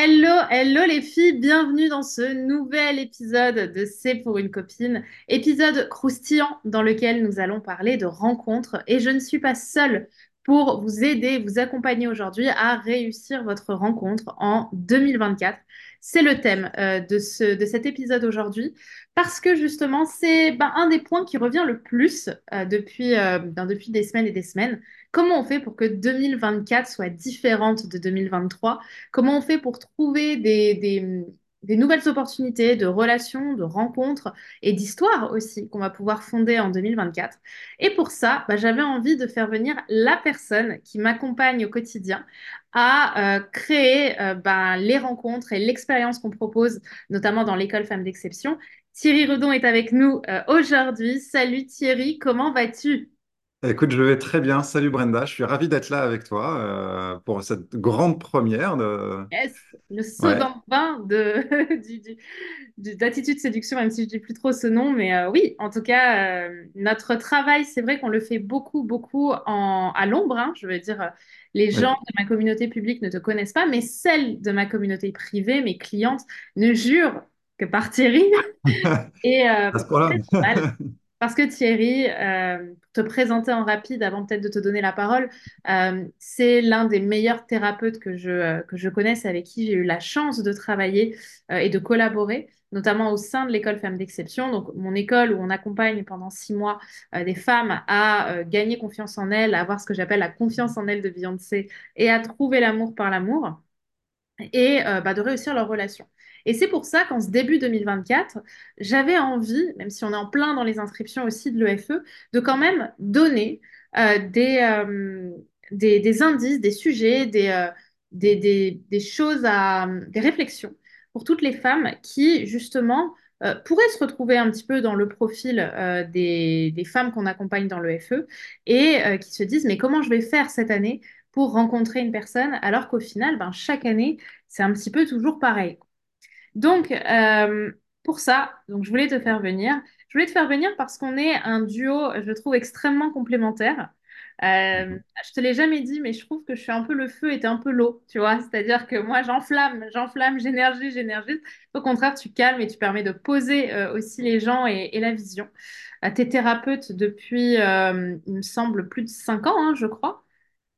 Hello, hello les filles, bienvenue dans ce nouvel épisode de C'est pour une copine, épisode croustillant dans lequel nous allons parler de rencontres et je ne suis pas seule pour vous aider, vous accompagner aujourd'hui à réussir votre rencontre en 2024. C'est le thème euh, de ce, de cet épisode aujourd'hui parce que justement c'est ben, un des points qui revient le plus euh, depuis, euh, ben, des semaines et des semaines. Comment on fait pour que 2024 soit différente de 2023? Comment on fait pour trouver des- des nouvelles opportunités de relations, de rencontres et d'histoires aussi qu'on va pouvoir fonder en 2024? Et pour ça, bah, j'avais envie de faire venir la personne qui m'accompagne au quotidien à euh, créer euh, bah, les rencontres et l'expérience qu'on propose, notamment dans l'école Femmes d'Exception. Thierry Redon est avec nous euh, aujourd'hui. Salut Thierry, comment vas-tu? Écoute, je vais très bien. Salut Brenda, je suis ravi d'être là avec toi euh, pour cette grande première de... Yes, le saut Ouais, dans le bain de, du, du- du- d'attitude séduction, même si je dis plus trop ce nom. Mais euh, oui, en tout cas, euh, notre travail, c'est vrai qu'on le fait beaucoup, beaucoup en, à l'ombre. hein. Je veux dire, euh, les gens oui. de ma communauté publique ne te connaissent pas, mais celles de ma communauté privée, mes clientes, ne jurent que par Thierry. Et euh, À ce point-là. Parce que Thierry, euh, te présenter en rapide avant peut-être de te donner la parole, euh, c'est l'un des meilleurs thérapeutes que je, euh, que je connaisse, avec qui j'ai eu la chance de travailler et de collaborer, notamment au sein de l'école Femmes d'Exception, donc mon école où on accompagne pendant six mois des femmes à gagner confiance en elles, à avoir ce que j'appelle la confiance en elles de Beyoncé et à trouver l'amour par l'amour et bah, de réussir leur relation. Et c'est pour ça qu'en ce début 2024, j'avais envie, même si on est en plein dans les inscriptions aussi de l'EFE, de quand même donner euh, des, euh, des, indices, des sujets, des, euh, des, choses à, des réflexions pour toutes les femmes qui, justement, euh, pourraient se retrouver un petit peu dans le profil des, femmes qu'on accompagne dans l'EFE et qui se disent, mais comment je vais faire cette année pour rencontrer une personne, alors qu'au final, ben, chaque année, c'est un petit peu toujours pareil. Donc, euh, pour ça, donc, je voulais te faire venir. Je voulais te faire venir parce qu'on est un duo, je trouve, extrêmement complémentaire. Euh, je te l'ai jamais dit, mais je trouve que je suis un peu le feu et t'es un peu l'eau, tu vois. C'est-à-dire que moi, j'enflamme, j'enflamme, j'énergie, j'énergise. Au contraire, tu calmes et tu permets de poser euh, aussi les gens et, et la vision. Euh, t'es thérapeute depuis, il me semble, plus de cinq ans, hein, je crois.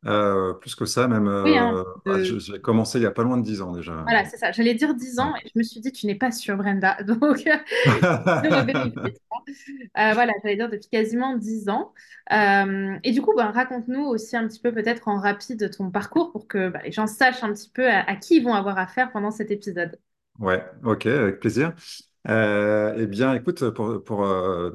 Euh, plus que ça, même. Oui, hein, euh, ah, de- j'ai commencé il y a pas loin de 10 ans déjà. Voilà, c'est ça. J'allais dire 10 Ouais. ans et je me suis dit, tu n'es pas sûre, Brenda. Donc. Euh, voilà, j'allais dire depuis quasiment 10 ans. Et du coup, ben, raconte-nous aussi un petit peu, peut-être en rapide, ton parcours pour que bah, les gens sachent un petit peu à, à qui ils vont avoir affaire pendant cet épisode. Ouais, ok, avec plaisir. Euh, eh bien, écoute, pour, euh,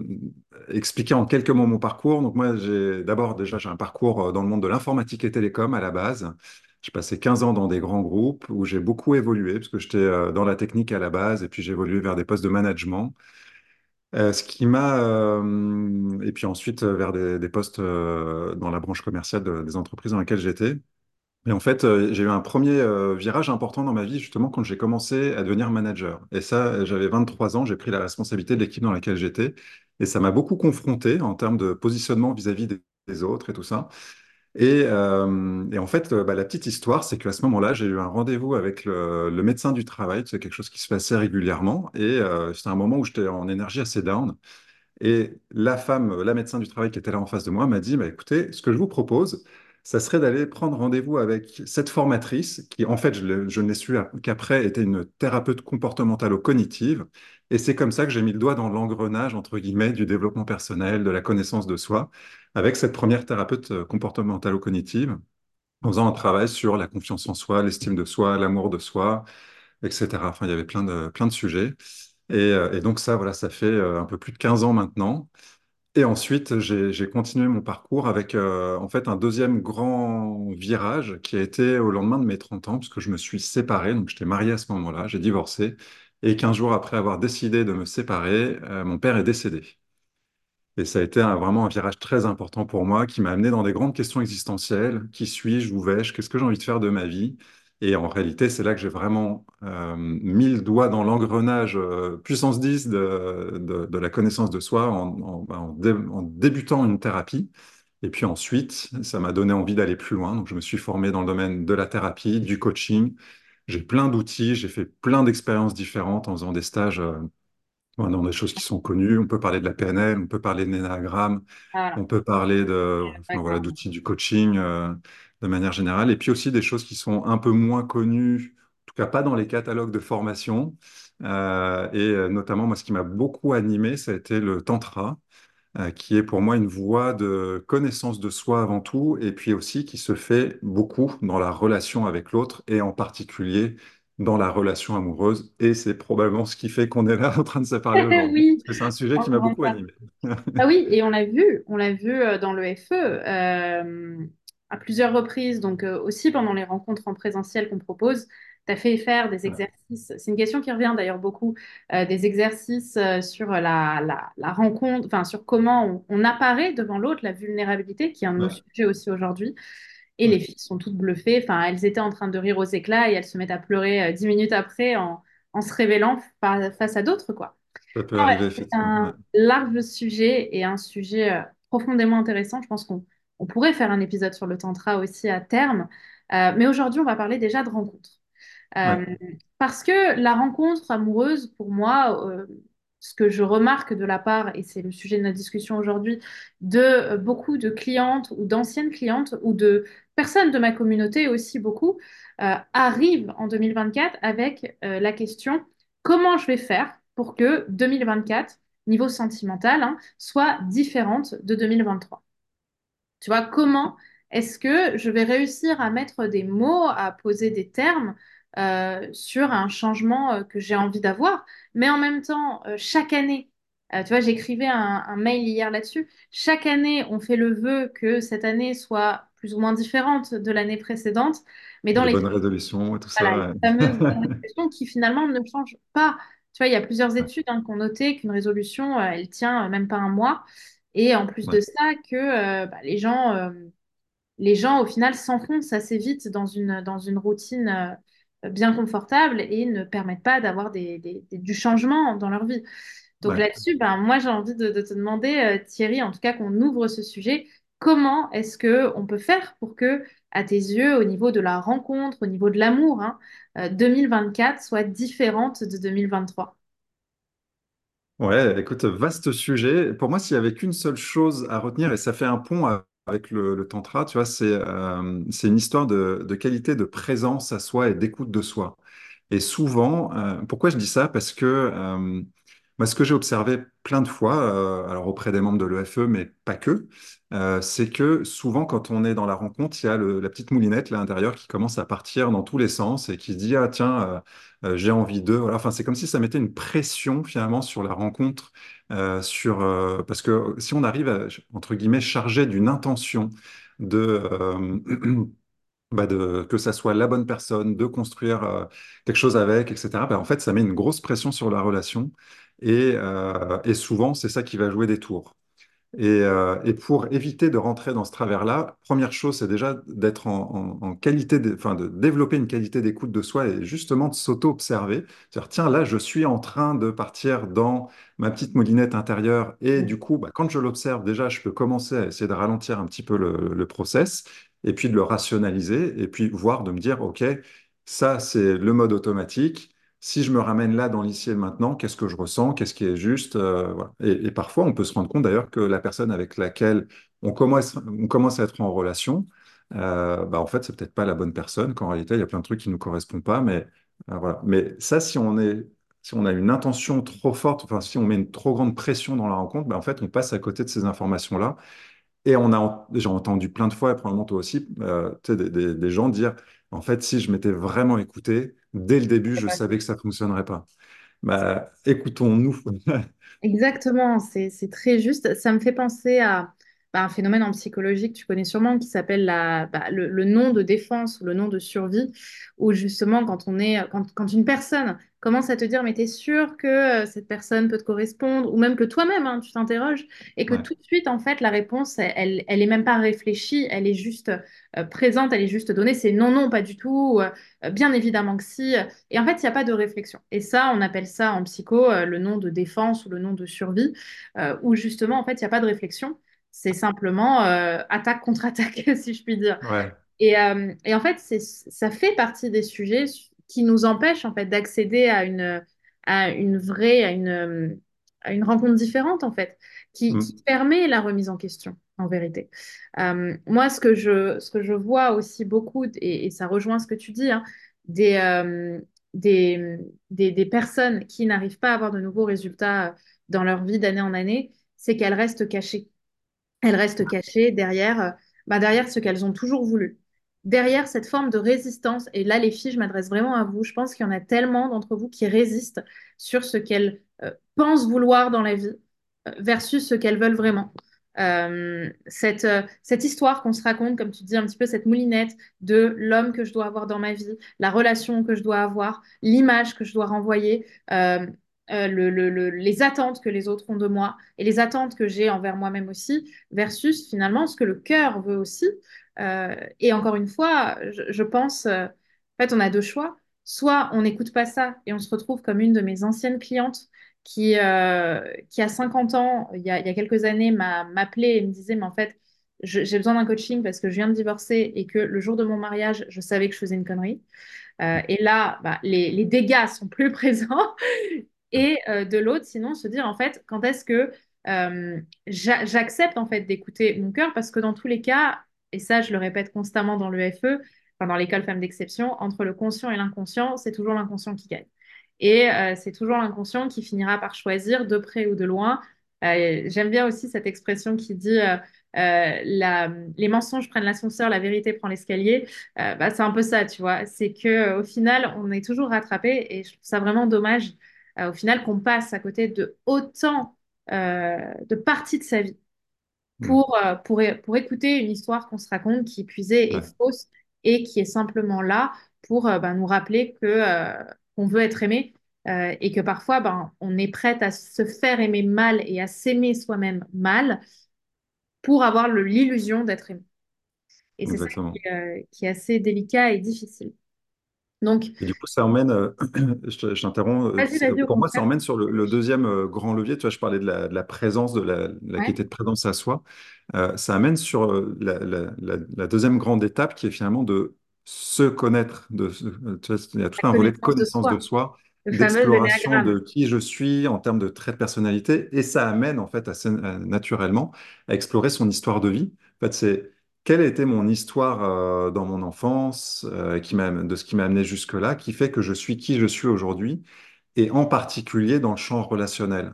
expliquer en quelques mots mon parcours, donc moi, j'ai d'abord déjà j'ai un parcours euh, dans le monde de l'informatique et télécom à la base. J'ai passé 15 ans dans des grands groupes où j'ai beaucoup évolué parce que j'étais dans la technique à la base et puis j'ai évolué vers des postes de management. Ce qui m'a et puis ensuite vers des, postes dans la branche commerciale de- des entreprises dans lesquelles j'étais. Et en fait, euh, j'ai eu un premier euh, virage important dans ma vie, justement, quand j'ai commencé à devenir manager. Et ça, j'avais 23 ans, j'ai pris la responsabilité de l'équipe dans laquelle j'étais. Et ça m'a beaucoup confronté en termes de positionnement vis-à-vis des, autres et tout ça. Et, euh, en fait, bah, la petite histoire, c'est qu'à ce moment-là, j'ai eu un rendez-vous avec le, médecin du travail. C'est quelque chose qui se assez régulièrement. Et c'était un moment où j'étais en énergie assez down. Et la femme, la médecin du travail qui était là en face de moi, m'a dit, bah, écoutez, ce que je vous propose, ça serait d'aller prendre rendez-vous avec cette formatrice, qui en fait, je, ne l'ai su qu'après, était une thérapeute comportementalo-cognitive. Et c'est comme ça que j'ai mis le doigt dans l'engrenage, entre guillemets, du développement personnel, de la connaissance de soi, avec cette première thérapeute euh, comportementalo-cognitive, en faisant un travail sur la confiance en soi, l'estime de soi, l'amour de soi, etc. Enfin, il y avait plein de, plein de sujets. Et, euh, et donc ça, voilà, ça fait euh, un peu plus de 15 ans maintenant. Et ensuite, j'ai, continué mon parcours avec euh, en fait un deuxième grand virage qui a été au lendemain de mes 30 ans, puisque je me suis séparé, donc j'étais marié à ce moment-là, j'ai divorcé. Et 15 jours après avoir décidé de me séparer, euh, mon père est décédé. Et ça a été vraiment un virage très important pour moi qui m'a amené dans des grandes questions existentielles. Qui suis-je? Où vais-je? Qu'est-ce que j'ai envie de faire de ma vie? Et en réalité, c'est là que j'ai vraiment euh, mis le doigt dans l'engrenage euh, puissance 10 de, de- de la connaissance de soi en, en- bah, en dé- en débutant une thérapie. Et puis ensuite, ça m'a donné envie d'aller plus loin. Donc, je me suis formé dans le domaine de la thérapie, du coaching, j'ai plein d'outils, j'ai fait plein d'expériences différentes en faisant des stages euh, dans des choses qui sont connues. On peut parler de la PNL, on peut parler de l'énagramme, Voilà. on peut parler de, enfin, voilà, d'outils du coaching euh, de manière générale. Et puis aussi des choses qui sont un peu moins connues, en tout cas pas dans les catalogues de formation. Euh, et euh, notamment, moi, ce qui m'a beaucoup animé, ça a été le tantra euh, qui est pour moi une voie de connaissance de soi avant tout, et puis aussi qui se fait beaucoup dans la relation avec l'autre, et en particulier dans la relation amoureuse. Et c'est probablement ce qui fait qu'on est là en train de se parler aujourd'hui, Oui, c'est un sujet qui m'a beaucoup animé. Ah oui, et on l'a vu, on l'a vu dans le FE euh, à plusieurs reprises, donc euh, aussi pendant les rencontres en présentiel qu'on propose, tu as fait faire des Ouais, exercices, c'est une question qui revient d'ailleurs beaucoup, euh, des exercices euh, sur la, la, la rencontre, enfin sur comment on, on apparaît devant l'autre, la vulnérabilité, qui est un de nos ouais, sujets aussi aujourd'hui. Et les filles sont toutes bluffées, enfin elles étaient en train de rire aux éclats et elles se mettent à pleurer dix minutes après en, en se révélant fa- face à d'autres, quoi. Ça peut Ah arriver, c'est un large sujet et un sujet profondément intéressant. Je pense qu'on on pourrait faire un épisode sur le tantra aussi à terme. Euh, mais aujourd'hui, on va parler déjà de rencontres. ouais, Euh, parce que la rencontre amoureuse, pour moi, euh, ce que je remarque de la part, et c'est le sujet de notre discussion aujourd'hui, de beaucoup de clientes ou d'anciennes clientes ou de personnes de ma communauté aussi beaucoup, arrivent en 2024 avec la question comment je vais faire pour que 2024, niveau sentimental, hein, soit différente de 2023. Tu vois, comment est-ce que je vais réussir à mettre des mots, à poser des termes euh, sur un changement euh, que j'ai envie d'avoir, mais en même temps, euh, chaque année, tu vois, j'écrivais un, un mail hier là-dessus, chaque année, on fait le vœu que cette année soit plus ou moins différente de l'année précédente, mais dans les les bonnes résolutions et tout voilà, les ça. fameuses ouais. résolutions qui finalement ne changent pas. Tu vois, il y a plusieurs études hein, qui ont noté qu'une résolution, elle tient même pas un mois. Et en plus de ça, que euh, bah, les gens, euh, les gens, au final, s'enfoncent assez vite dans une, dans une routine euh, bien confortable et ne permettent pas d'avoir des, des- des- du changement dans leur vie. Donc ouais. là-dessus, ben, moi, j'ai envie de, de te demander, Thierry, en tout cas qu'on ouvre ce sujet, comment est-ce que on peut faire pour que, à tes yeux, au niveau de la rencontre, au niveau de l'amour, hein, euh, 2024 soit différente de 2023? Ouais, écoute, vaste sujet. Pour moi, s'il y avait qu'une seule chose à retenir, et ça fait un pont avec le, le tantra, tu vois, c'est euh, c'est une histoire de, de qualité de présence à soi et d'écoute de soi. Et souvent, euh, pourquoi je dis ça? Parce que euh, moi, ce que j'ai observé plein de fois, euh, alors auprès des membres de l'EFE, mais pas que, euh, c'est que souvent, quand on est dans la rencontre, il y a la petite moulinette là, à l'intérieur qui commence à partir dans tous les sens et qui dit, ah tiens, euh, j'ai envie d'eux. Voilà. Enfin, c'est comme si ça mettait une pression finalement sur la rencontre, sur, parce que si on arrive à, entre guillemets, charger d'une intention de... bah, de, que ça soit la bonne personne, de construire quelque chose avec, etc., bah, en fait, ça met une grosse pression sur la relation. Et, euh, et souvent, c'est ça qui va jouer des tours. Et, euh, et pour éviter de rentrer dans ce travers-là, première chose, c'est déjà d'être en, en- en qualité, de, enfin, de développer une qualité d'écoute de soi et justement de s'auto-observer. C'est-à-dire, tiens, là, je suis en train de partir dans ma petite moulinette intérieure et du coup, bah, quand je l'observe, déjà, je peux commencer à essayer de ralentir un petit peu le, le process et puis de le rationaliser et puis voir, de me dire, OK, ça, c'est le mode automatique. Si je me ramène là dans l'ici maintenant, qu'est-ce que je ressens? Qu'est-ce qui est juste? Euh, et, parfois, on peut se rendre compte d'ailleurs que la personne avec laquelle on commence, à être en relation, euh, bah, en fait, c'est peut-être pas la bonne personne, qu'en réalité, il y a plein de trucs qui ne nous correspondent pas. Mais, euh, voilà. Mais ça, si on a une intention trop forte, enfin, si on met une trop grande pression dans la rencontre, bah, en fait, on passe à côté de ces informations-là. Et on a, j'ai entendu plein de fois, et probablement toi aussi, des- des gens dire, en fait, si je m'étais vraiment écouté, dès le début, je savais que ça fonctionnerait pas. Bah, écoutons-nous. Exactement, c'est très juste. Ça me fait penser à bah, un phénomène en psychologie que tu connais sûrement qui s'appelle la, bah, le, le nom de défense ou le nom de survie, où justement quand on est quand, quand une personne commence à te dire mais t'es sûr que euh, cette personne peut te correspondre ou même que toi-même hein, tu t'interroges et que Ouais, tout de suite en fait la réponse elle, elle, est même pas réfléchie, elle est juste euh, présente, elle est juste donnée, c'est non non pas du tout, euh, bien évidemment que si. Et en fait, il n'y a pas de réflexion. Et ça, on appelle ça en psycho le nom de défense ou le nom de survie, où justement, en fait, il n'y a pas de réflexion. C'est simplement euh, attaque contre attaque, si je puis dire. ouais, Et, euh, et en fait, ça fait partie des sujets qui nous empêche en fait d'accéder à une, à une vraie, à une, à une rencontre différente en fait, qui, qui Mm. permet la remise en question en vérité. Euh, moi, ce que je, ce que je vois aussi beaucoup, et, et ça rejoint ce que tu dis, hein, des, euh, des, des, des personnes qui n'arrivent pas à avoir de nouveaux résultats dans leur vie d'année en année, c'est qu'elles restent cachées. Elles restent cachées derrière, euh, bah, derrière ce qu'elles ont toujours voulu. Derrière cette forme de résistance, et là les filles, je m'adresse vraiment à vous, je pense qu'il y en a tellement d'entre vous qui résistent sur ce qu'elles euh, pensent vouloir dans la vie euh, versus ce qu'elles veulent vraiment. Cette, cette histoire qu'on se raconte, comme tu dis, un petit peu cette moulinette de l'homme que je dois avoir dans ma vie, la relation que je dois avoir, l'image que je dois renvoyer, euh, le- le- le- les attentes que les autres ont de moi et les attentes que j'ai envers moi-même aussi, versus finalement ce que le cœur veut aussi. Euh, et encore une fois, je, je pense, euh, en fait, on a deux choix. Soit on n'écoute pas ça et on se retrouve comme une de mes anciennes clientes qui, euh, qui a 50 ans, il y a, il y a quelques années, m'a m'appelait et me disait, mais en fait, j'ai besoin d'un coaching parce que je viens de divorcer et que le jour de mon mariage, je savais que je faisais une connerie. Euh, et là, bah, les, les dégâts sont plus présents. Et euh, de l'autre, sinon, se dire, en fait, quand est-ce que euh, j'a- j'accepte, en fait, d'écouter mon cœur? Parce que dans tous les cas, et ça, je le répète constamment dans l'EFE, enfin, dans l'école Femmes d'Exception, entre le conscient et l'inconscient, c'est toujours l'inconscient qui gagne. Et euh, c'est toujours l'inconscient qui finira par choisir de près ou de loin. J'aime bien aussi cette expression qui dit les mensonges prennent l'ascenseur, la vérité prend l'escalier. Bah, c'est un peu ça, tu vois. C'est que au final, on est toujours rattrapé et je trouve ça vraiment dommage au final qu'on passe à côté de autant euh, de parties de sa vie Mm. pour, euh, pour, écouter une histoire qu'on se raconte qui, épuisée Ouais, est fausse et qui est simplement là pour euh, ben, nous rappeler que, euh, qu'on veut être aimé euh, et que parfois ben, on est prête à se faire aimer mal et à s'aimer soi-même mal pour avoir l'illusion d'être aimé. Et c'est ça est euh, qui est assez délicat et difficile. Donc, Et du coup, ça emmène, euh, je je t'interromps, euh, pour moi, ça emmène sur le, le deuxième euh, grand levier. Tu vois, je parlais de la, de la présence, de la, la Ouais, qualité de présence à soi. Euh, ça amène sur la, deuxième grande étape qui est finalement de se connaître. De, se- tu vois, il y a tout un volet de connaissance de de soi, d'exploration de qui je suis en termes de traits de personnalité. Et ça amène, en fait, assez naturellement à explorer son histoire de vie. En fait, c'est quelle été mon histoire euh, dans mon enfance, euh, de ce qui m'a amené jusque-là, qui fait que je suis qui je suis aujourd'hui, et en particulier dans le champ relationnel?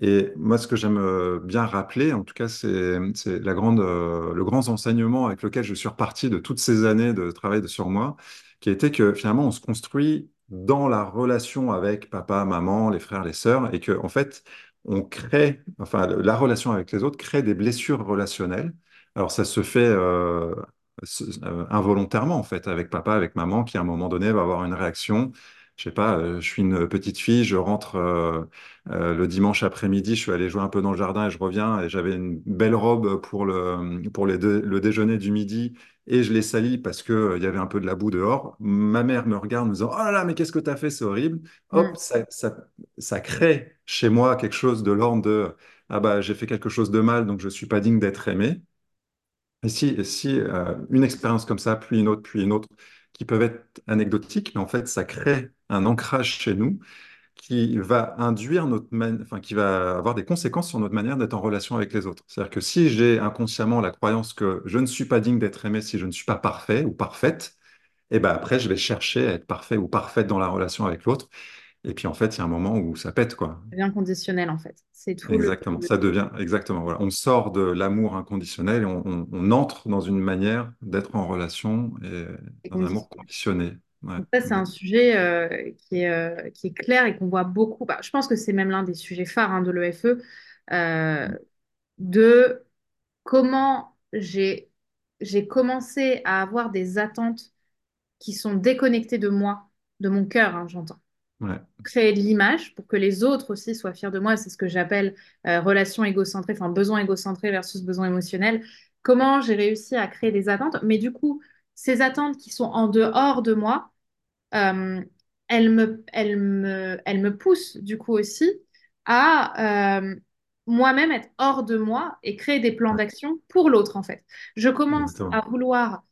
Et moi, ce que j'aime euh, bien rappeler, en tout cas, c'est, le grand enseignement avec lequel je suis reparti de toutes ces années de travail sur moi, qui été que finalement, on se construit dans la relation avec papa, maman, les frères, les sœurs, et que en fait, on crée, enfin, la relation avec les autres crée des blessures relationnelles. Alors, ça se fait euh, euh, involontairement, en fait, avec papa, avec maman, qui à un moment donné va avoir une réaction. Je sais pas, euh, je suis une petite fille, je rentre. euh, euh, le dimanche après-midi, je suis allé jouer un peu dans le jardin et je reviens et j'avais une belle robe pour le, pour les le déjeuner du midi et je l'ai salie parce que, euh, il y avait un peu de la boue dehors. Ma mère me regarde en me disant, Oh là là, mais qu'est-ce que tu as fait? C'est horrible. Mm. Hop, ça, ça, ça crée chez moi quelque chose de l'ordre de, Ah bah, j'ai fait quelque chose de mal, donc je suis pas digne d'être aimé. Et si, euh, une expérience comme ça, puis une autre, puis une autre, qui peuvent être anecdotiques, mais en fait, ça crée un ancrage chez nous qui va induire notre enfin, qui va avoir des conséquences sur notre manière d'être en relation avec les autres. C'est-à-dire que si j'ai inconsciemment la croyance que je ne suis pas digne d'être aimé si je ne suis pas parfait ou parfaite, et ben après, je vais chercher à être parfait ou parfaite dans la relation avec l'autre. Et puis en fait, il y a un moment où ça pète, quoi. C'est bien conditionnel en fait. C'est tout Exactement. le- Ça devient exactement. Voilà. On sort de l'amour inconditionnel et on, on- on entre dans une manière d'être en relation et dans un amour conditionné. Ouais, ça, c'est un sujet euh, qui est, euh, qui est clair et qu'on voit beaucoup. Bah, je pense que c'est même l'un des sujets phares hein, de l'EFE, euh, de comment j'ai j'ai commencé à avoir des attentes qui sont déconnectées de moi, de mon cœur, hein, j'entends. Ouais, créer de l'image pour que les autres aussi soient fiers de moi. C'est ce que j'appelle euh, relation égocentrée, enfin besoin égocentré versus besoin émotionnel. Comment j'ai réussi à créer des attentes, mais du coup, ces attentes qui sont en dehors de moi, euh, elles me, elles me, elles me poussent du coup aussi à euh, moi-même être hors de moi et créer des plans d'action pour l'autre en fait. Je commence à vouloir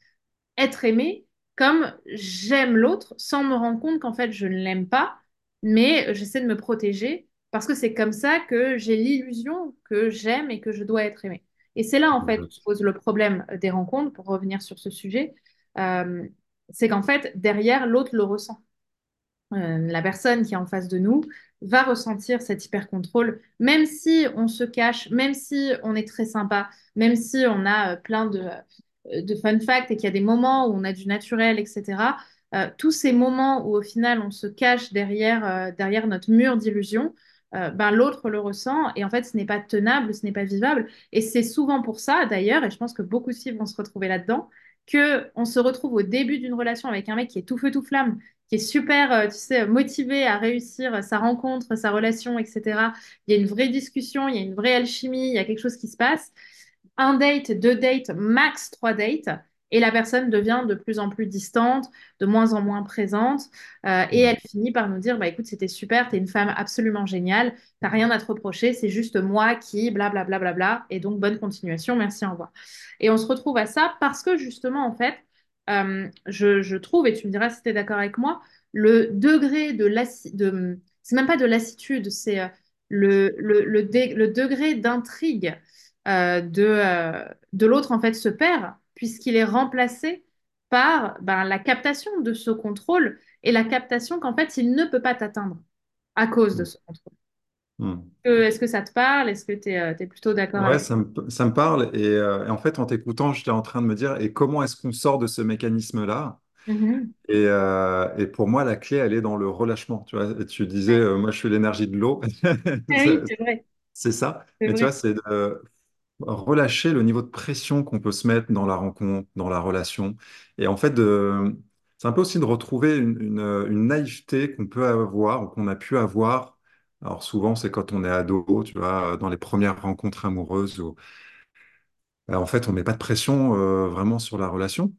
être aimée comme j'aime l'autre sans me rendre compte qu'en fait je ne l'aime pas, mais j'essaie de me protéger parce que c'est comme ça que j'ai l'illusion que j'aime et que je dois être aimée. Et c'est là en fait se pose le problème des rencontres, pour revenir sur ce sujet, euh, c'est qu'en fait derrière l'autre le ressent. Euh, la personne qui est en face de nous va ressentir cet hyper-contrôle, même si on se cache, même si on est très sympa, même si on a euh, plein de, de fun facts et qu'il y a des moments où on a du naturel, etc. tous ces moments où au final on se cache derrière, derrière notre mur d'illusion, ben, l'autre le ressent et en fait ce n'est pas tenable, ce n'est pas vivable. Et c'est souvent pour ça d'ailleurs, et je pense que beaucoup de filles vont se retrouver là-dedans, que on se retrouve au début d'une relation avec un mec qui est tout feu tout flamme, qui est super, euh, tu sais, motivé à réussir sa rencontre, sa relation, etc. Il y a une vraie discussion, il y a une vraie alchimie, il y a quelque chose qui se passe. Un date, deux dates, max trois dates. Et la personne devient de plus en plus distante, de moins en moins présente. euh, et elle finit par nous dire, bah écoute, c'était super, t'es une femme absolument géniale, t'as rien à te reprocher, c'est juste moi qui, blablabla, bla, bla, bla, et donc bonne continuation, merci, au revoir. Et on se retrouve à ça parce que justement, en fait, euh, je, je trouve, et tu me diras si tu es d'accord avec moi, le degré de lassitude, de, c'est même pas de lassitude, c'est euh, le, le, le, dé- le degré d'intrigue de, de l'autre, en fait, se perd, puisqu'il est remplacé par ben, la captation de ce contrôle et la captation qu'en fait, il ne peut pas t'atteindre à cause de ce contrôle. Hmm. Euh, Est-ce que ça te parle? Est-ce que tu es, plutôt d'accord Ouais, avec ça me, ça me parle. Et, euh, et en fait, en t'écoutant, j'étais en train de me dire, et comment est-ce qu'on sort de ce mécanisme-là? Mhm. Et, euh, et pour moi, la clé, elle est dans le relâchement. Tu vois, tu disais, euh, moi, je suis l'énergie de l'eau. Ah C'est oui, c'est vrai, c'est ça. Mais tu vois, vrai. c'est de relâcher le niveau de pression qu'on peut se mettre dans la rencontre, dans la relation. Et en fait, c'est un peu aussi de retrouver une, naïveté qu'on peut avoir ou qu'on a pu avoir. Alors souvent, c'est quand on est ado, tu vois, dans les premières rencontres amoureuses où, euh, en fait, on met pas de pression euh, vraiment sur la relation.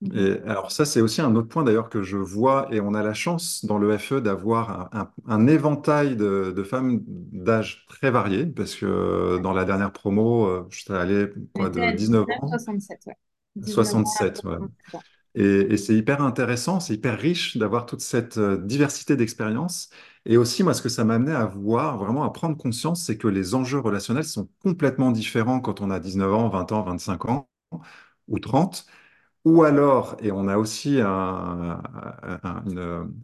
Mhm. Et alors ça, c'est aussi un autre point d'ailleurs que je vois, et on a la chance dans le FE d'avoir un, un- un éventail de, de femmes d'âge très varié, parce que dans la dernière promo, euh, je suis allé quoi, de à 19 19, ans 67, ouais. à 19 ans à 67. ouais. 67 ans. Et, et c'est hyper intéressant, c'est hyper riche d'avoir toute cette euh, diversité d'expériences. Et aussi, moi, ce que ça m'a amené à voir, vraiment à prendre conscience, c'est que les enjeux relationnels sont complètement différents quand on a 19 ans, 20 ans, 25 ans ou 30. Ou alors, et on a aussi un, un- une-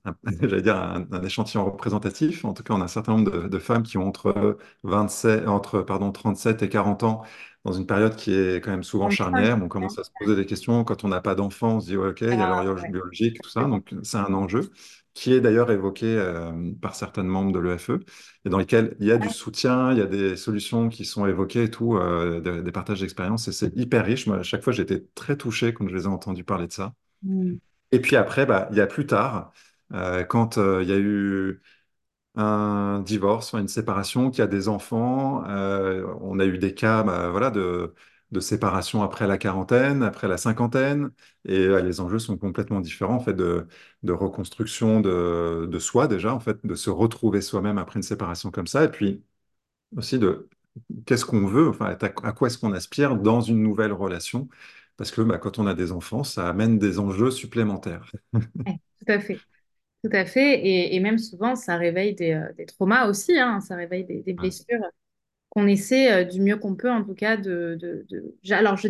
un- j'allais dire un, un échantillon représentatif, en tout cas on a un certain nombre de, de femmes qui ont entre 27, entre, pardon, 37 et 40 ans, dans une période qui est quand même souvent 35, charnière. On commence à se poser des questions. Quand on n'a pas d'enfant, on se dit, ouais, OK, il y a Ah, l'horloge biologique, tout ça. Donc c'est un enjeu qui est d'ailleurs évoqué euh, par certains membres de l'EFE et dans lequel il y a du soutien, il y a des solutions qui sont évoquées et tout, euh, des, des partages d'expériences, et c'est hyper riche. Moi, à chaque fois, j'étais très touché quand je les ai entendus parler de ça. Mm. Et puis après, bah, il y a plus tard, euh, quand il y a eu un divorce, une séparation, qu'il y a des enfants, euh, on a eu des cas bah, voilà, de, séparation après la quarantaine, après la cinquantaine, et euh, les enjeux sont complètement différents, en fait, de, reconstruction de, soi déjà, en fait, de se retrouver soi-même après une séparation comme ça, et puis aussi de qu'est-ce qu'on veut, enfin, à, quoi est-ce qu'on aspire dans une nouvelle relation, parce que bah, quand on a des enfants, ça amène des enjeux supplémentaires. Tout à fait. Tout à fait. Et, et même souvent, ça réveille des, euh, des traumas aussi, hein. Ça réveille des, blessures qu'on essaie euh, du mieux qu'on peut, en tout cas, de, de, de- j'- Alors, je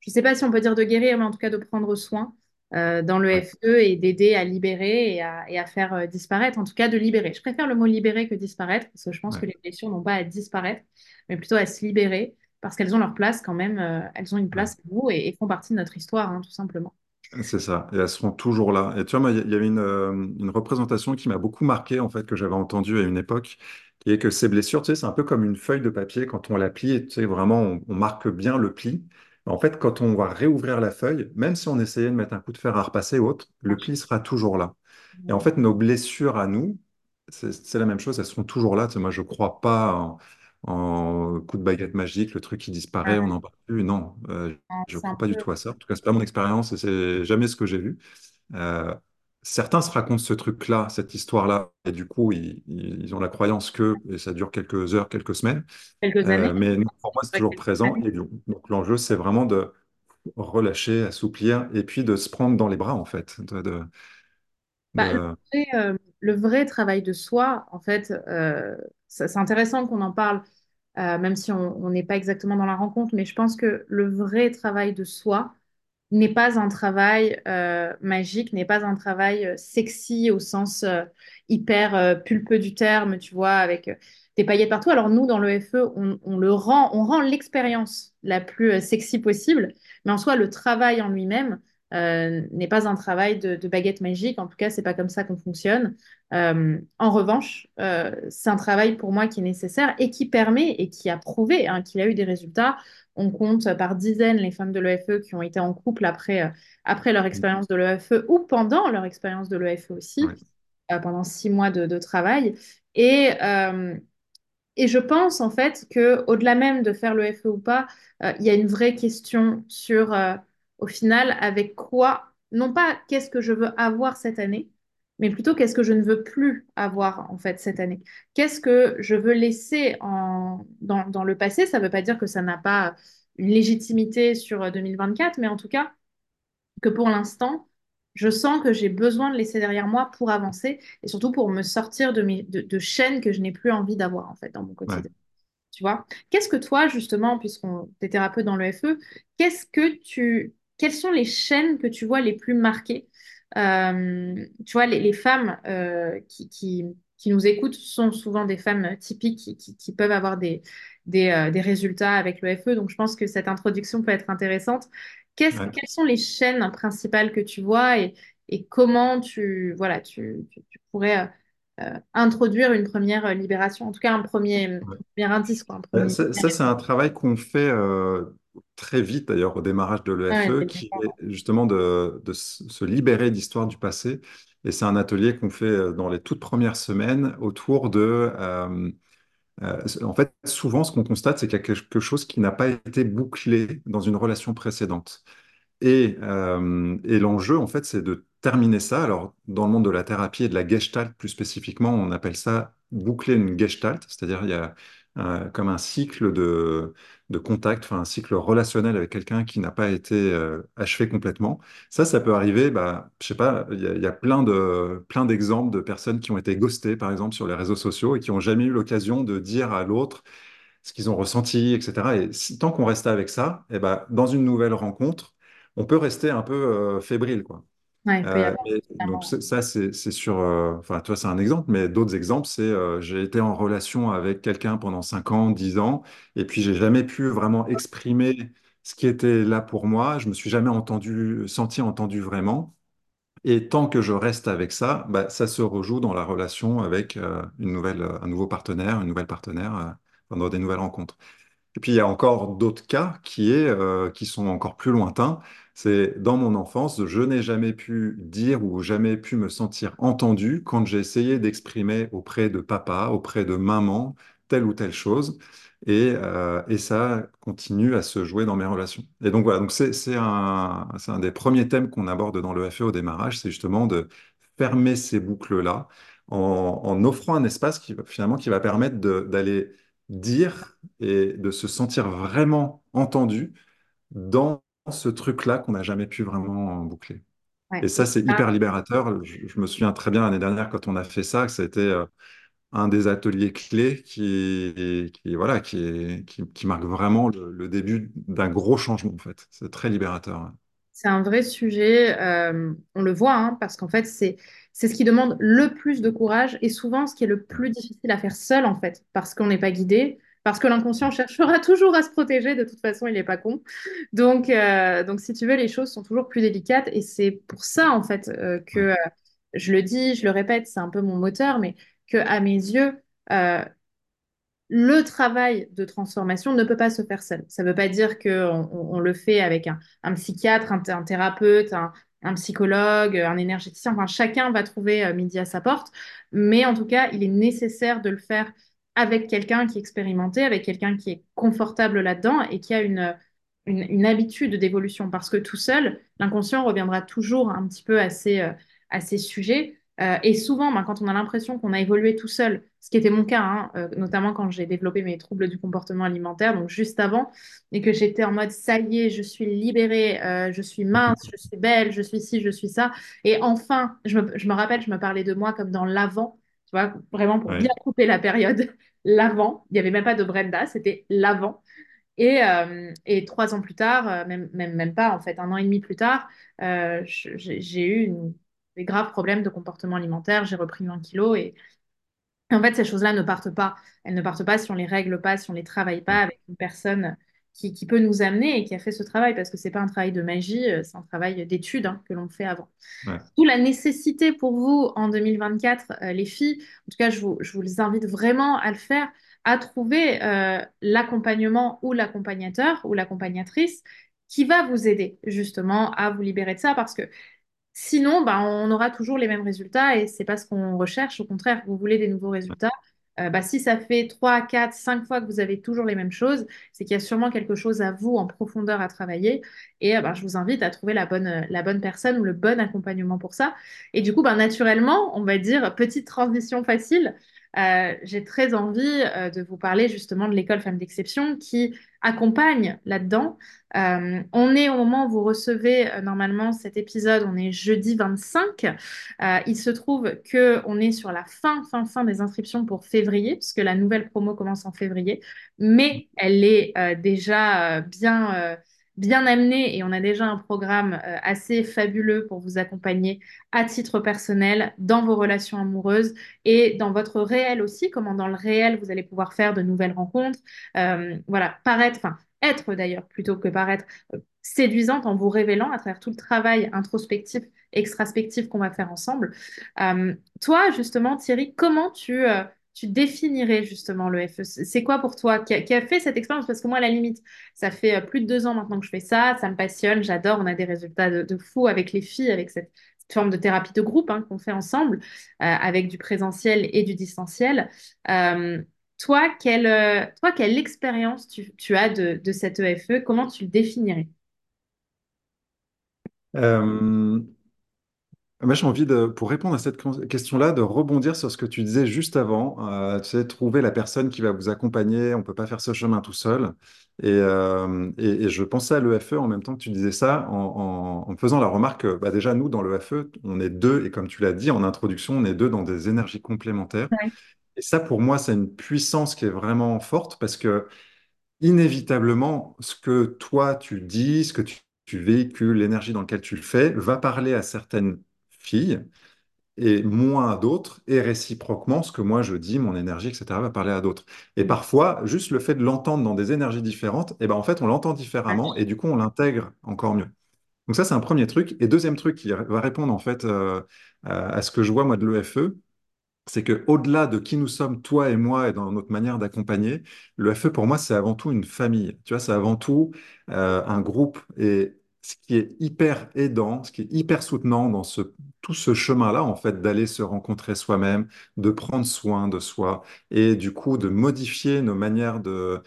je sais pas si on peut dire de guérir, mais en tout cas de prendre soin euh, dans le ouais, FE et d'aider à libérer et à, et à faire euh, disparaître, en tout cas de libérer. Je préfère le mot libérer que disparaître, parce que je pense ouais, que les blessures n'ont pas à disparaître, mais plutôt à se libérer, parce qu'elles ont leur place quand même, elles ont une place pour nous et, et font partie de notre histoire, hein, tout simplement. C'est ça, et elles seront toujours là. Et tu vois, il y il y avait une, euh, une représentation qui m'a beaucoup marqué, en fait, que j'avais entendue à une époque, qui est que ces blessures, tu sais, c'est un peu comme une feuille de papier, quand on la plie, et tu sais, vraiment, on, marque bien le pli. En fait, quand on va réouvrir la feuille, même si on essayait de mettre un coup de fer à repasser ou autre, le pli sera toujours là. Et en fait, nos blessures à nous, c'est la même chose, elles seront toujours là. Tu sais, moi, je crois pas en coup de baguette magique, le truc qui disparaît, on Euh, n'en parle plus. Non, euh, je c'est un crois pas du tout à ça. En tout cas, c'est pas mon expérience et c'est jamais ce que j'ai vu. Euh, certains se racontent ce truc-là, cette histoire-là, et du coup, ils, ont la croyance que, et ça dure quelques heures, quelques semaines, quelques euh, années. mais nous, pour moi, c'est toujours présent. Et donc, donc, l'enjeu, c'est vraiment de relâcher, assouplir, et puis de se prendre dans les bras, en fait. De, de- Bah, le vrai, euh, le vrai travail de soi, en fait, euh, c'est intéressant qu'on en parle, euh, même si on n'est pas exactement dans la rencontre, mais je pense que le vrai travail de soi, n'est pas un travail euh, magique, n'est pas un travail euh, sexy au sens euh, hyper euh, pulpeux du terme, tu vois, avec euh, des paillettes partout. Alors nous, dans le FE, on, on le rend, on rend l'expérience la plus euh, sexy possible, mais en soi, le travail en lui-même euh, n'est pas un travail de, de baguette magique. En tout cas, c'est pas comme ça qu'on fonctionne. Euh, en revanche, euh, c'est un travail pour moi qui est nécessaire et qui permet et qui a prouvé hein, qu'il a eu des résultats on compte par dizaines les femmes de l'EFE qui ont été en couple après, après leur expérience de l'EFE ou pendant leur expérience de l'EFE aussi, ouais, pendant six mois de, de travail. Et, et je pense en fait que au-delà même de faire le FE ou pas, euh, il y a une vraie question sur, euh, au final, avec quoi, non pas qu'est-ce que je veux avoir cette année, mais plutôt qu'est-ce que je ne veux plus avoir en fait cette année. Qu'est-ce que je veux laisser en, dans, dans le passé? Ça ne veut pas dire que ça n'a pas une légitimité sur euh, 2024, mais en tout cas que pour l'instant, je sens que j'ai besoin de laisser derrière moi pour avancer et surtout pour me sortir de, mes, de, de chaînes que je n'ai plus envie d'avoir en fait dans mon ouais, quotidien. Tu vois? Qu'est-ce que toi, justement, puisqu'on t'es thérapeute dans le FE, qu'est-ce que tu, quelles sont les chaînes que tu vois les plus marquées? Euh, tu vois, les, les femmes euh, qui, qui, qui nous écoutent sont souvent des femmes typiques qui, qui, qui peuvent avoir des, des, euh, des résultats avec le FE. Donc, je pense que cette introduction peut être intéressante. Ouais. quelles sont les chaînes principales que tu vois et, et comment tu, voilà, tu, tu, tu pourrais euh, euh, introduire une première libération, en tout cas un premier, ouais. premier indice, quoi, Euh, premier. Ça, ça, c'est un travail qu'on fait euh, très vite d'ailleurs au démarrage de l'EFE, qui est justement de, se libérer d'histoire du passé. Et c'est un atelier qu'on fait euh, dans les toutes premières semaines autour de... euh, euh, en fait, souvent, ce qu'on constate, c'est qu'il y a quelque chose qui n'a pas été bouclé dans une relation précédente. Et, euh, et l'enjeu, en fait, c'est de terminer ça. Alors, dans le monde de la thérapie et de la gestalt, plus spécifiquement, on appelle ça boucler une gestalt, c'est-à-dire il y a euh, comme un cycle de, de contact, enfin un cycle relationnel avec quelqu'un qui n'a pas été euh, achevé complètement. Ça, ça peut arriver, bah, je sais pas, il y a, plein de, plein d'exemples de personnes qui ont été ghostées, par exemple, sur les réseaux sociaux et qui n'ont jamais eu l'occasion de dire à l'autre ce qu'ils ont ressenti, etc. Et si- tant qu'on reste avec ça, eh ben, dans une nouvelle rencontre, on peut rester un peu euh, fébrile, quoi. Ouais, il peut y Euh, avoir donc ça, c'est sur... euh, Enfin, toi, c'est un exemple, mais d'autres exemples, c'est euh, j'ai été en relation avec quelqu'un pendant 5 ans, 10 ans, et puis j'ai jamais pu vraiment exprimer ce qui était là pour moi. Je me suis jamais entendu, senti entendu vraiment. Et tant que je reste avec ça, bah, ça se rejoue dans la relation avec euh, une nouvelle, un nouveau partenaire, une nouvelle partenaire, euh, pendant des nouvelles rencontres. Et puis il y a encore d'autres cas qui, est, euh, qui sont encore plus lointains. C'est dans mon enfance, je n'ai jamais pu dire ou jamais pu me sentir entendu quand j'ai essayé d'exprimer auprès de papa, auprès de maman, telle ou telle chose. Et, euh, et ça continue à se jouer dans mes relations. Et donc voilà, donc c'est c'est un, un des premiers thèmes qu'on aborde dans le FE au démarrage, c'est justement de fermer ces boucles-là en, en offrant un espace qui, finalement qui va permettre d'aller dire et de se sentir vraiment entendu dans ce truc-là qu'on n'a jamais pu vraiment boucler. Ouais. Et ça, c'est hyper libérateur. Je, je me souviens très bien l'année dernière quand on a fait ça, que c'était euh, un des ateliers clés qui, qui, voilà, qui, qui, qui marque vraiment le, le début d'un gros changement, en fait. C'est très libérateur. C'est un vrai sujet, euh, on le voit, hein, parce qu'en fait, c'est ce qui demande le plus de courage et souvent ce qui est le plus difficile à faire seul, en fait, parce qu'on n'est pas guidé, parce que l'inconscient cherchera toujours à se protéger, de toute façon, il n'est pas con. Donc, euh, donc, si tu veux, les choses sont toujours plus délicates et c'est pour ça, en fait, euh, que je le dis, je le répète, c'est un peu mon moteur, mais que à mes yeux, euh, le travail de transformation ne peut pas se faire seul. Ça ne veut pas dire qu'on on, on le fait avec un, psychiatre, un, thérapeute, un, psychologue, un énergéticien. Enfin, chacun va trouver euh, midi à sa porte. Mais en tout cas, il est nécessaire de le faire avec quelqu'un qui est expérimenté, avec quelqu'un qui est confortable là-dedans et qui a une habitude d'évolution. Parce que tout seul, l'inconscient reviendra toujours un petit peu à ces, euh, à ces sujets. Euh, et souvent, ben, quand on a l'impression qu'on a évolué tout seul, ce qui était mon cas, hein, euh, notamment quand j'ai développé mes troubles du comportement alimentaire, donc juste avant, et que j'étais en mode ça y est, je suis libérée, euh, je suis mince, je suis belle, je suis ci, je suis ça. Et enfin, je me, je me rappelle, je me parlais de moi comme dans l'avant, tu vois, vraiment pour bien couper la période, l'avant. Il n'y avait même pas de Brenda, c'était l'avant. Et, euh, et trois ans plus tard, même, même, même pas, en fait, un an et demi plus tard, euh, j'ai eu une- des graves problèmes de comportement alimentaire. J'ai repris 20 kilos et, en fait, ces choses-là ne partent pas. Elles ne partent pas si on les règle pas, si on les travaille pas avec une personne qui, qui peut nous amener et qui a fait ce travail, parce que c'est pas un travail de magie, euh, c'est un travail d'étude hein, que l'on fait avant. ouais, D'où la nécessité pour vous en 2024, euh, les filles, en tout cas, je vous, je vous invite vraiment à le faire, à trouver euh, l'accompagnement ou l'accompagnateur ou l'accompagnatrice qui va vous aider justement à vous libérer de ça, parce que Sinon, bah, on aura toujours les mêmes résultats et c'est pas ce qu'on recherche. Au contraire, vous voulez des nouveaux résultats. Euh, bah, si ça fait 3, 4, 5 fois que vous avez toujours les mêmes choses, c'est qu'il y a sûrement quelque chose à vous en profondeur à travailler. Et euh, bah, je vous invite à trouver la bonne, euh, la bonne personne ou le bon accompagnement pour ça. Et du coup, naturellement, on va dire, petite transition facile. Euh, j'ai très envie euh, de vous parler justement de l'école Femmes d'Exception qui accompagne là-dedans. Euh, on est au moment où vous recevez normalement cet épisode, on est jeudi 25. Euh, il se trouve que on est sur la fin, fin, fin des inscriptions pour février, puisque la nouvelle promo commence en février, mais elle est déjà bien, bien amenée et on a déjà un programme euh, assez fabuleux pour vous accompagner à titre personnel dans vos relations amoureuses et dans votre réel aussi, comment dans le réel vous allez pouvoir faire de nouvelles rencontres. Euh, voilà, paraître, enfin être d'ailleurs plutôt que paraître euh, séduisante en vous révélant à travers tout le travail introspectif, extraspectif qu'on va faire ensemble. Toi, justement, Thierry, comment tu, tu définirais justement le FE? C'est quoi pour toi qui a, fait cette expérience? Parce que moi, à la limite, ça fait euh, plus de deux ans maintenant que je fais ça, ça me passionne, j'adore, on a des résultats de, fou avec les filles, avec cette, forme de thérapie de groupe hein, qu'on fait ensemble, euh, avec du présentiel et du distanciel. Euh, toi, quelle, toi, quelle expérience tu, as de, de cette EFE? Comment tu le définirais? Moi, j'ai envie de, pour répondre à cette con- question-là, de rebondir sur ce que tu disais juste avant. Euh, tu sais, trouver la personne qui va vous accompagner. On peut pas faire ce chemin tout seul. Et, euh, et, et je pensais à l'EFE en même temps que tu disais ça, en, en, en me faisant la remarque que bah, déjà, nous, dans l'EFE, on est deux. Et comme tu l'as dit en introduction, on est deux dans des énergies complémentaires. Ouais. Et ça, pour moi, c'est une puissance qui est vraiment forte parce que inévitablement, ce que toi tu dis, ce que tu, tu véhicules, l'énergie dans laquelle tu le fais, va parler à certaines filles et moins à d'autres, et réciproquement, ce que moi je dis, mon énergie, etc., va parler à d'autres. Et parfois, juste le fait de l'entendre dans des énergies différentes, et ben en fait, on l'entend différemment, et du coup, on l'intègre encore mieux. Donc ça, c'est un premier truc. Et deuxième truc qui va répondre en fait euh, à ce que je vois moi de l'EFE, c'est que au-delà de qui nous sommes, toi et moi, et dans notre manière d'accompagner, le FE pour moi, c'est avant tout une famille. Tu vois, c'est avant tout euh, un groupe. Et ce qui est hyper aidant, ce qui est hyper soutenant dans tout ce chemin-là, en fait, d'aller se rencontrer soi-même, de prendre soin de soi, et du coup de modifier nos manières de,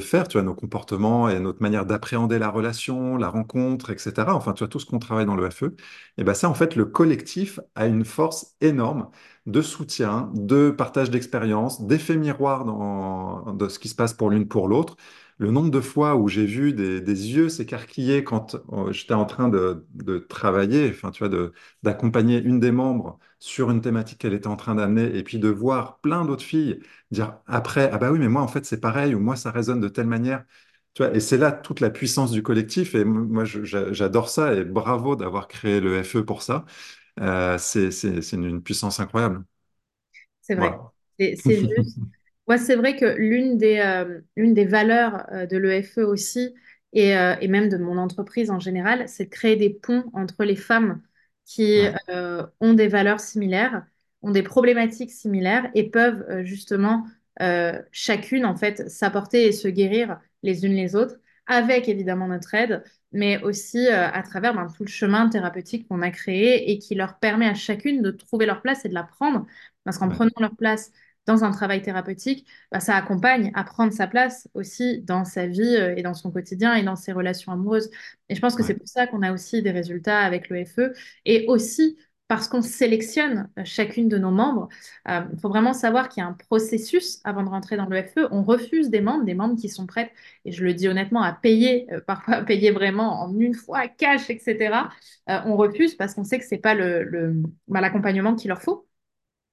faire, tu vois, nos comportements et notre manière d'appréhender la relation, la rencontre, etc. Enfin, tu vois, tout ce qu'on travaille dans le FE. Et ben ça, en fait, le collectif a une force énorme de soutien, de partage d'expérience, d'effet miroir dans, de ce qui se passe pour l'une pour l'autre. Le nombre de fois où j'ai vu des, des yeux s'écarquiller quand euh, j'étais en train de, de travailler, enfin, tu vois, de, d'accompagner une des membres sur une thématique qu'elle était en train d'amener, et puis de voir plein d'autres filles dire après, ah bah oui, mais moi, en fait, c'est pareil, ou moi, ça résonne de telle manière. Tu vois, et c'est là toute la puissance du collectif, et moi, j'adore ça, et bravo d'avoir créé le FE pour ça. Euh, c'est une une puissance incroyable. C'est vrai. Voilà. C'est juste. Moi, c'est vrai que l'une des, euh, l'une des valeurs euh, de l'EFE aussi, et, euh, et même de mon entreprise en général, c'est de créer des ponts entre les femmes qui Ouais, euh, ont des valeurs similaires, ont des problématiques similaires et peuvent euh, justement euh, chacune, en fait, s'apporter et se guérir les unes les autres, avec évidemment notre aide, mais aussi euh, à travers ben, tout le chemin thérapeutique qu'on a créé et qui leur permet à chacune de trouver leur place et de la prendre. Parce qu'en ouais, prenant leur place dans un travail thérapeutique, bah, ça accompagne à prendre sa place aussi dans sa vie euh, et dans son quotidien et dans ses relations amoureuses. Et je pense que c'est pour ça qu'on a aussi des résultats avec le FE et aussi parce qu'on sélectionne euh, chacune de nos membres. Euh, Il faut vraiment savoir qu'il y a un processus avant de rentrer dans le FE. On refuse des membres, des membres qui sont prêts, et je le dis honnêtement, à payer, euh, parfois à payer vraiment en une fois, cash, etc. Euh, on refuse parce qu'on sait que c'est pas le, le- bah, l'accompagnement qu'il leur faut.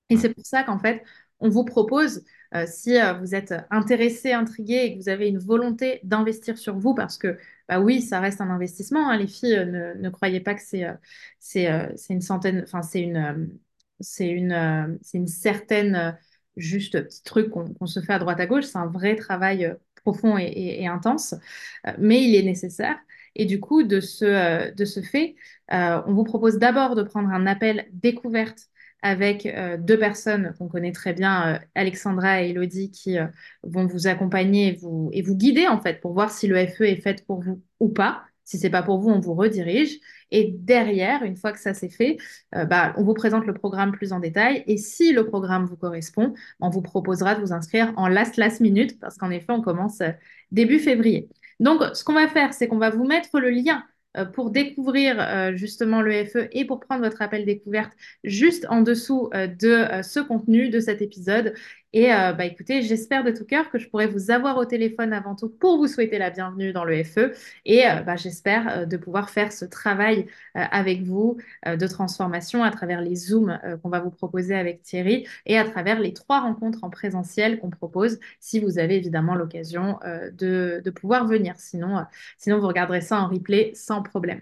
Et c'est pour ça qu'en fait, on vous propose, euh, si euh, vous êtes intéressé, intrigué et que vous avez une volonté d'investir sur vous, parce que bah oui, ça reste un investissement, hein, les filles, euh, ne, ne croyez pas que c'est c'est une centaine, enfin c'est une c'est une c'est une certaine juste petit truc qu'on se fait à droite à gauche. C'est un vrai travail profond et, et- intense, mais il est nécessaire. Et du coup, de ce de ce fait, on vous propose d'abord de prendre un appel découverte avec euh, deux personnes qu'on connaît très bien, euh, Alexandra et Elodie, qui euh, vont vous accompagner et vous, et vous guider en fait pour voir si le FE est fait pour vous ou pas. Si c'est pas pour vous, on vous redirige. Et derrière, une fois que ça c'est fait, bah, on vous présente le programme plus en détail. Et si le programme vous correspond, on vous proposera de vous inscrire en last last minute parce qu'en effet, on commence début février. Donc, ce qu'on va faire, c'est qu'on va vous mettre le lien pour découvrir euh, justement le FE et pour prendre votre appel découverte juste en dessous euh, de euh, ce contenu, de cet épisode. Et euh, bah, écoutez, j'espère de tout cœur que je pourrai vous avoir au téléphone avant tout pour vous souhaiter la bienvenue dans le FE. Et euh, bah, j'espère euh, de pouvoir faire ce travail avec vous de transformation à travers les Zooms qu'on va vous proposer avec Thierry et à travers les trois rencontres en présentiel qu'on propose si vous avez évidemment l'occasion de, pouvoir venir. Sinon, sinon, vous regarderez ça en replay sans problème.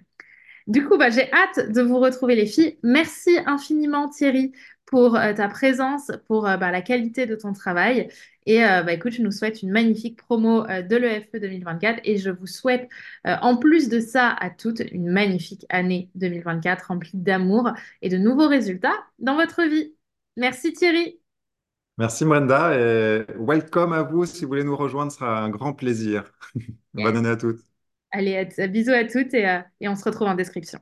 Du coup, bah, j'ai hâte de vous retrouver les filles. Merci infiniment Thierry pour euh, ta présence, pour euh, bah, la qualité de ton travail. Et euh, bah, écoute, je nous souhaite une magnifique promo de l'EFE 2024 et je vous souhaite, en plus de ça, à toutes, une magnifique année 2024 remplie d'amour et de nouveaux résultats dans votre vie. Merci Thierry. Merci Brenda et welcome à vous. Si vous voulez nous rejoindre, ce sera un grand plaisir. Bonne année à toutes. Allez, bisous à toutes et, euh, et on se retrouve en description.